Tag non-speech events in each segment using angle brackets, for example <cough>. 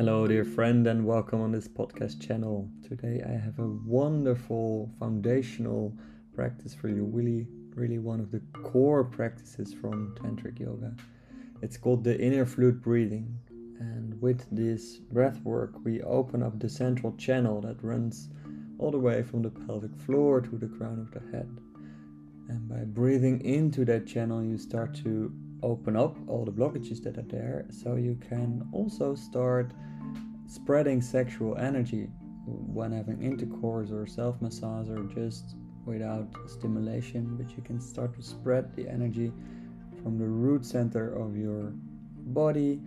Hello, dear friend, and welcome on this podcast channel. Today I have a wonderful foundational practice for you, really, really one of the core practices from Tantric Yoga. It's called the inner flute breathing. And with this breath work, we open up the central channel that runs all the way from the pelvic floor to the crown of the head. And by breathing into that channel, you start to open up all the blockages that are there. So you can also start spreading sexual energy when having intercourse or self massage or just without stimulation. But you can start to spread the energy from the root center of your body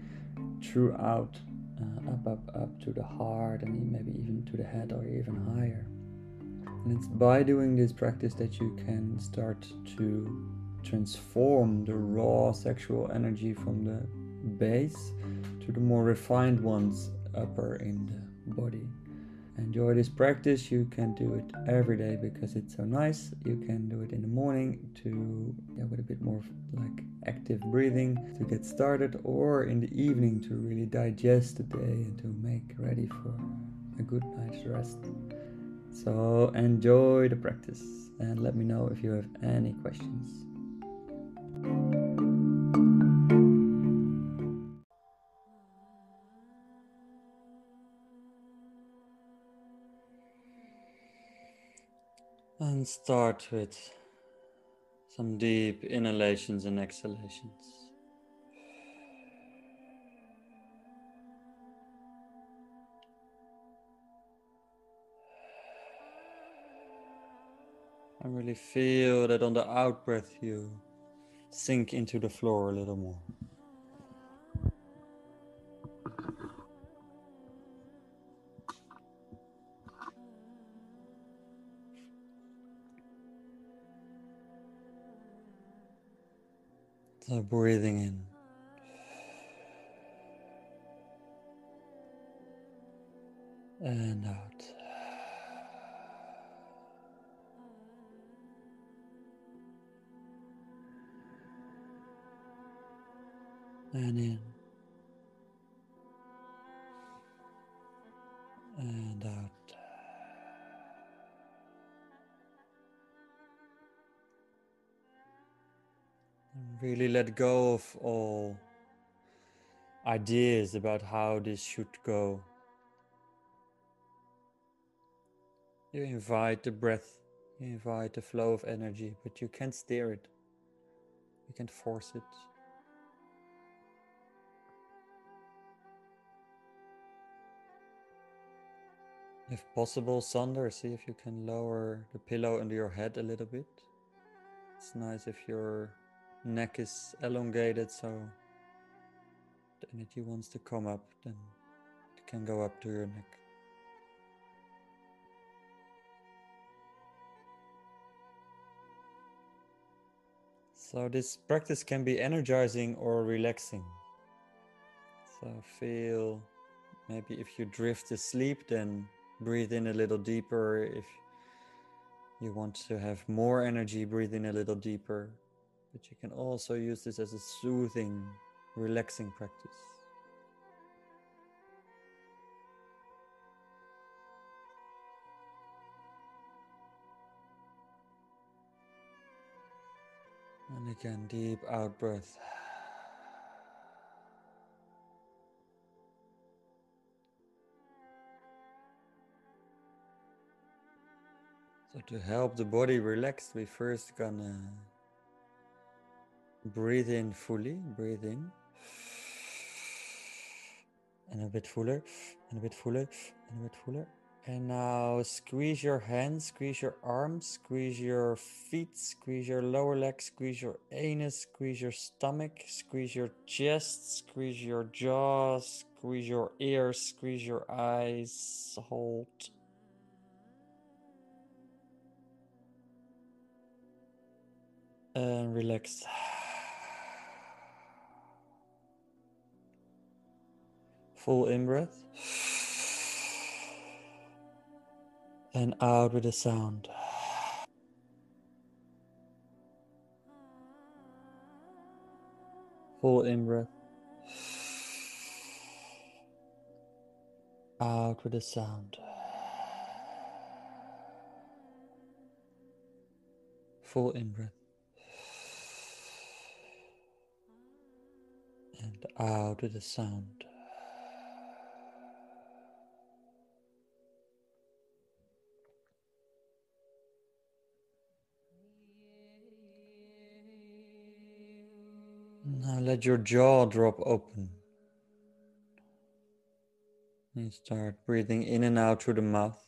throughout uh, up up up to the heart and maybe even to the head or even higher and it's by doing this practice that you can start to transform the raw sexual energy from the base to the more refined ones upper in the body. Enjoy this practice. You can do it every day because it's so nice. You can do it in the morning to yeah, with a bit more like active breathing to get started, or in the evening to really digest the day and to make ready for a good night's rest. So enjoy the practice and let me know if you have any questions. And start with some deep inhalations and exhalations. And really feel that on the out breath you sink into the floor a little more. So breathing in. And in. And out. Really let go of all ideas about how this should go. You invite the breath, you invite the flow of energy, but you can't steer it. You can't force it. If possible, Sander, see if you can lower the pillow under your head a little bit. It's nice if your neck is elongated so the energy wants to come up then it can go up to your neck so this practice can be energizing or relaxing so feel maybe if you drift asleep then breathe in a little deeper if you want to have more energy breathe in a little deeper but you can also use this as a soothing, relaxing practice. And again, deep out breath. So to help the body relax, we first gonna Breathe in fully, breathe in. And a bit fuller, and a bit fuller, and a bit fuller. And now squeeze your hands, squeeze your arms, squeeze your feet, squeeze your lower leg, squeeze your anus, squeeze your stomach, squeeze your chest, squeeze your jaws, squeeze your ears, squeeze your eyes. Hold. And relax. Full in breath. And out with a sound. Full in breath. Out with a sound. Full in breath. Out with a sound. Now let your jaw drop open. And start breathing in and out through the mouth.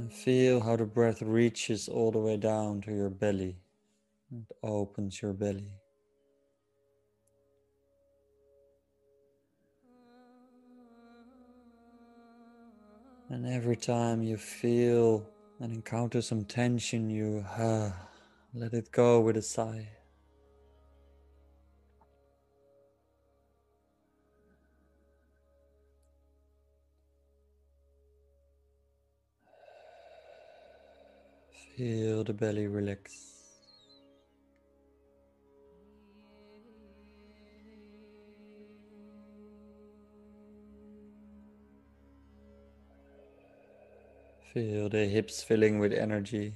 And feel how the breath reaches all the way down to your belly and opens your belly. And every time you feel and encounter some tension, you uh, let it go with a sigh. Feel the belly relax. Feel the hips filling with energy.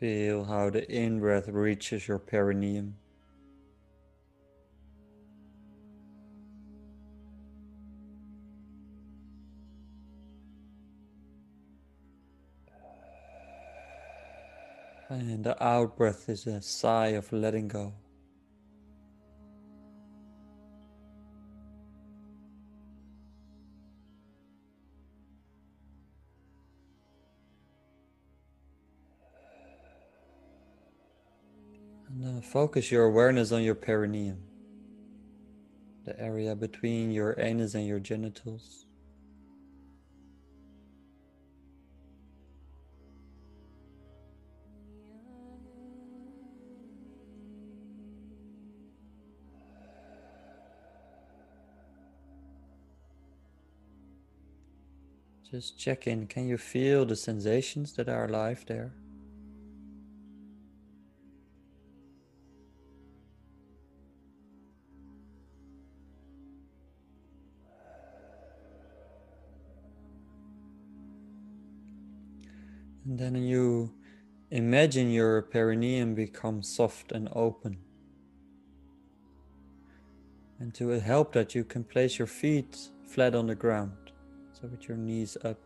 Feel how the in breath reaches your perineum. And the out breath is a sigh of letting go. Focus your awareness on your perineum, the area between your anus and your genitals. Just check in. Can you feel the sensations that are alive there? Then you imagine your perineum become soft and open. And to help that, you can place your feet flat on the ground, so with your knees up.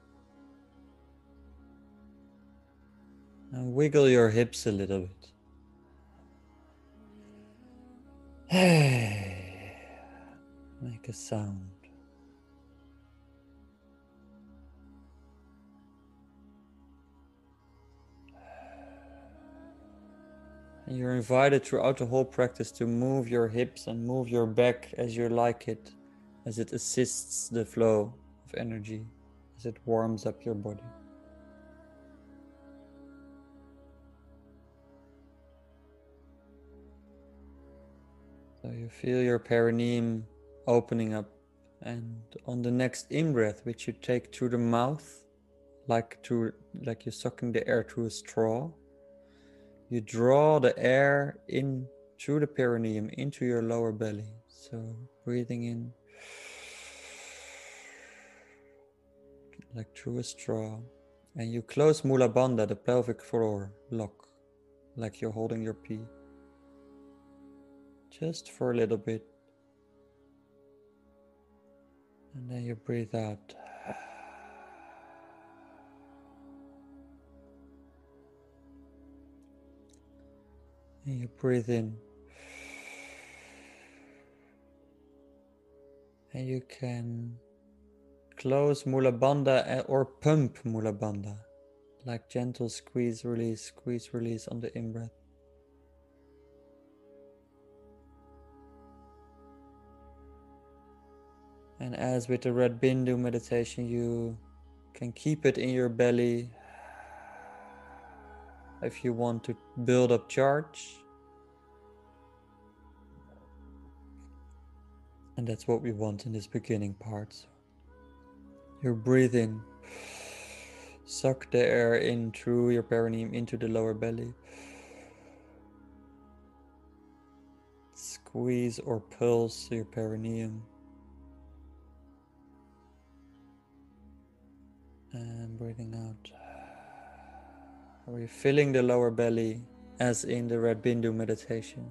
And wiggle your hips a little bit. Hey, <sighs> make a sound. And you're invited throughout the whole practice to move your hips and move your back as you like it, as it assists the flow of energy, as it warms up your body. So you feel your perineum opening up, and on the next in breath, which you take through the mouth, like through like you're sucking the air through a straw you draw the air in through the perineum into your lower belly. So breathing in like through a straw. And you close Mula Bandha, the pelvic floor lock, like you're holding your pee. Just for a little bit. And then you breathe out. And you breathe in. And you can close Mula Bandha eh, or pump Mula Bandha, like gentle squeeze, release, squeeze, release on the in breath. And as with the red bindu meditation, you can keep it in your belly if you want to build up charge. And that's what we want in this beginning part. You're breathing. Suck the air in through your perineum into the lower belly. Squeeze or pulse your perineum. And breathing out. Are you filling the lower belly as in the Red Bindu meditation?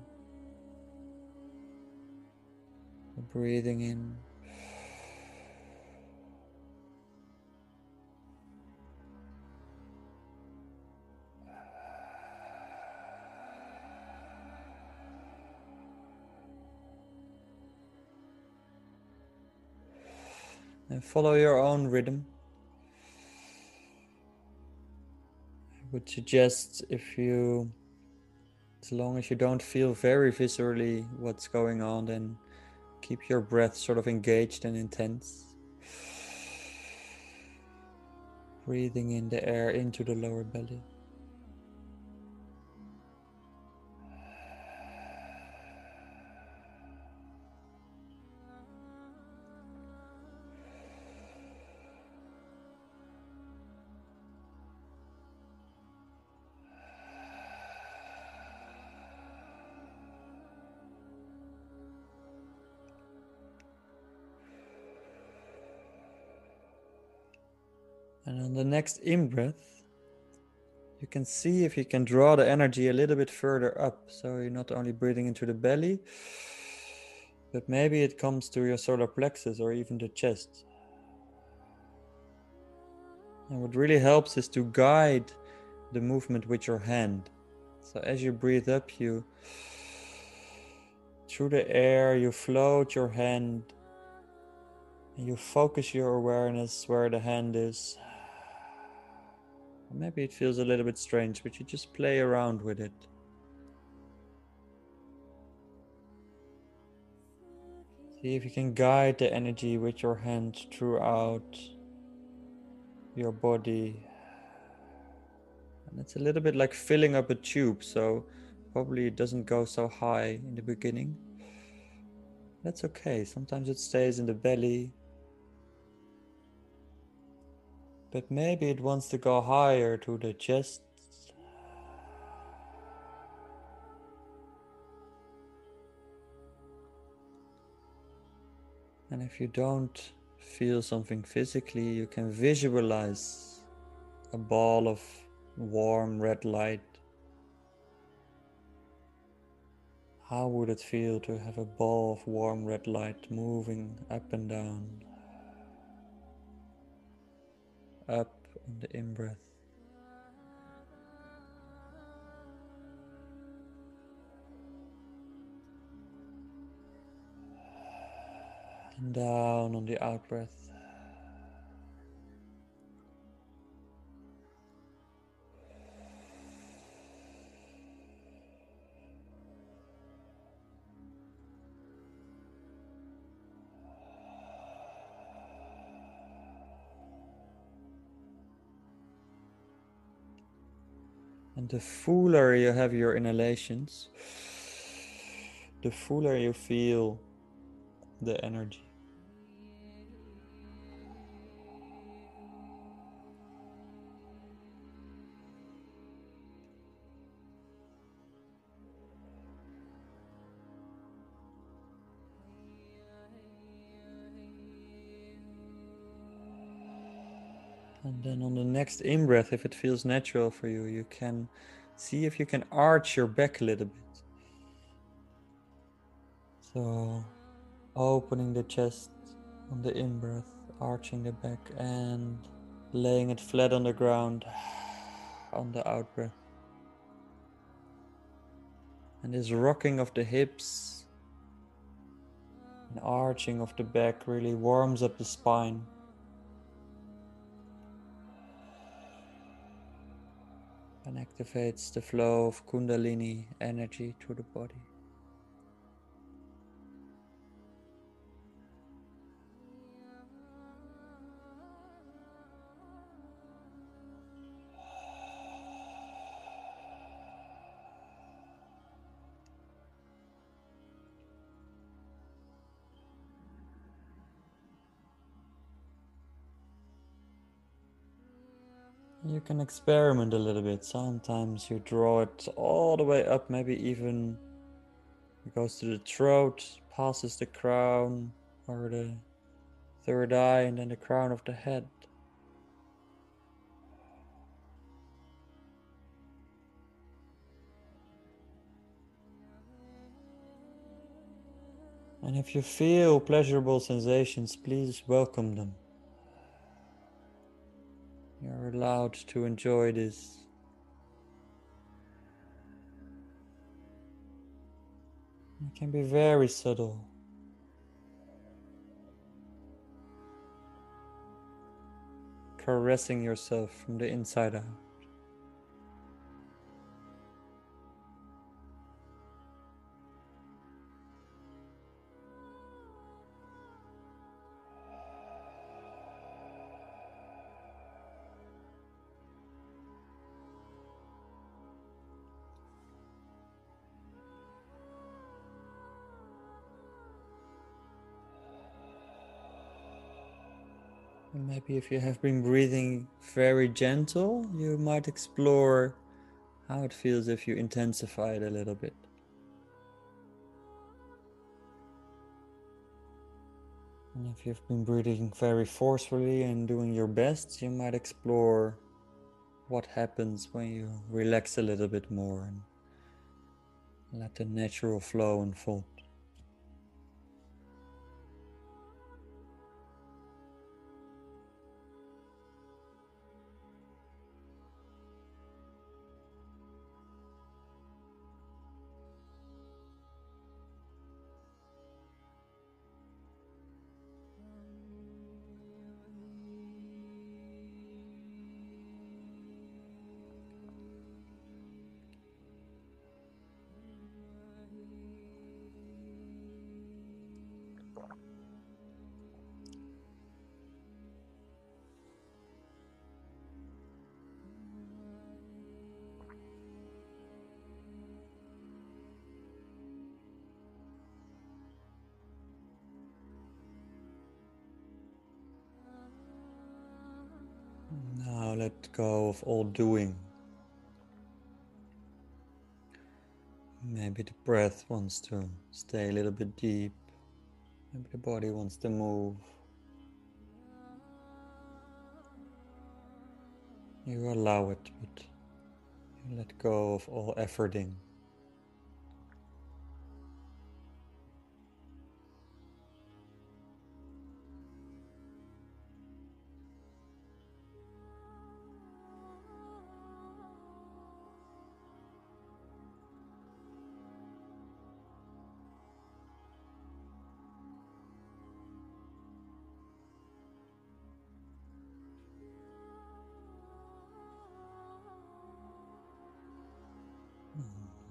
Breathing in. And follow your own rhythm. Would suggest if you, as long as you don't feel very viscerally what's going on, then Keep your breath sort of engaged and intense. Breathing in the air into the lower belly. And on the next in breath, you can see if you can draw the energy a little bit further up. So you're not only breathing into the belly, but maybe it comes to your solar plexus or even the chest. And what really helps is to guide the movement with your hand. So as you breathe up, you through the air, you float your hand and you focus your awareness where the hand is. Maybe it feels a little bit strange, but you just play around with it. See if you can guide the energy with your hand throughout your body. And it's a little bit like filling up a tube, so probably it doesn't go so high in the beginning. That's okay. Sometimes it stays in the belly, but maybe it wants to go higher to the chest. And if you don't feel something physically, you can visualize a ball of warm red light. How would it feel to have a ball of warm red light moving up and down? Up on the in breath. And down on the out breath. And the fuller you have your inhalations, the fuller you feel the energy. And then on the next in breath, if it feels natural for you, you can see if you can arch your back a little bit. So opening the chest on the in breath, arching the back, and laying it flat on the ground <sighs> on the out breath. And this rocking of the hips and arching of the back really warms up the spine. And activates the flow of Kundalini energy to the body. Can experiment a little bit. Sometimes you draw it all the way up, maybe even it goes to the throat, passes the crown or the third eye, and then the crown of the head. And if you feel pleasurable sensations, please welcome them. You're allowed to enjoy this. It can be very subtle. Caressing yourself from the inside out. Maybe if you have been breathing very gentle, you might explore how it feels if you intensify it a little bit. And if you've been breathing very forcefully and doing your best, you might explore what happens when you relax a little bit more and let the natural flow unfold. Let go of all doing. Maybe the breath wants to stay a little bit deep. Maybe the body wants to move. You allow it, but you let go of all efforting.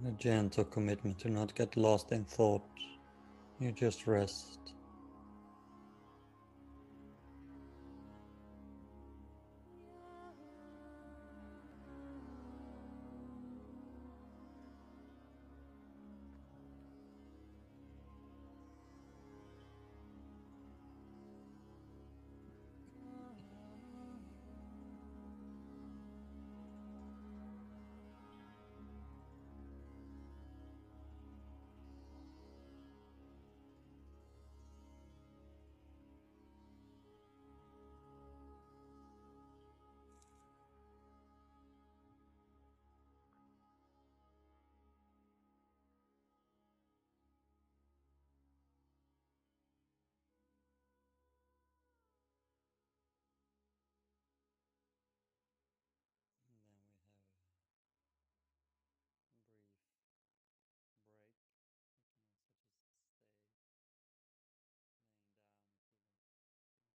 A gentle commitment to not get lost in thought. You just rest.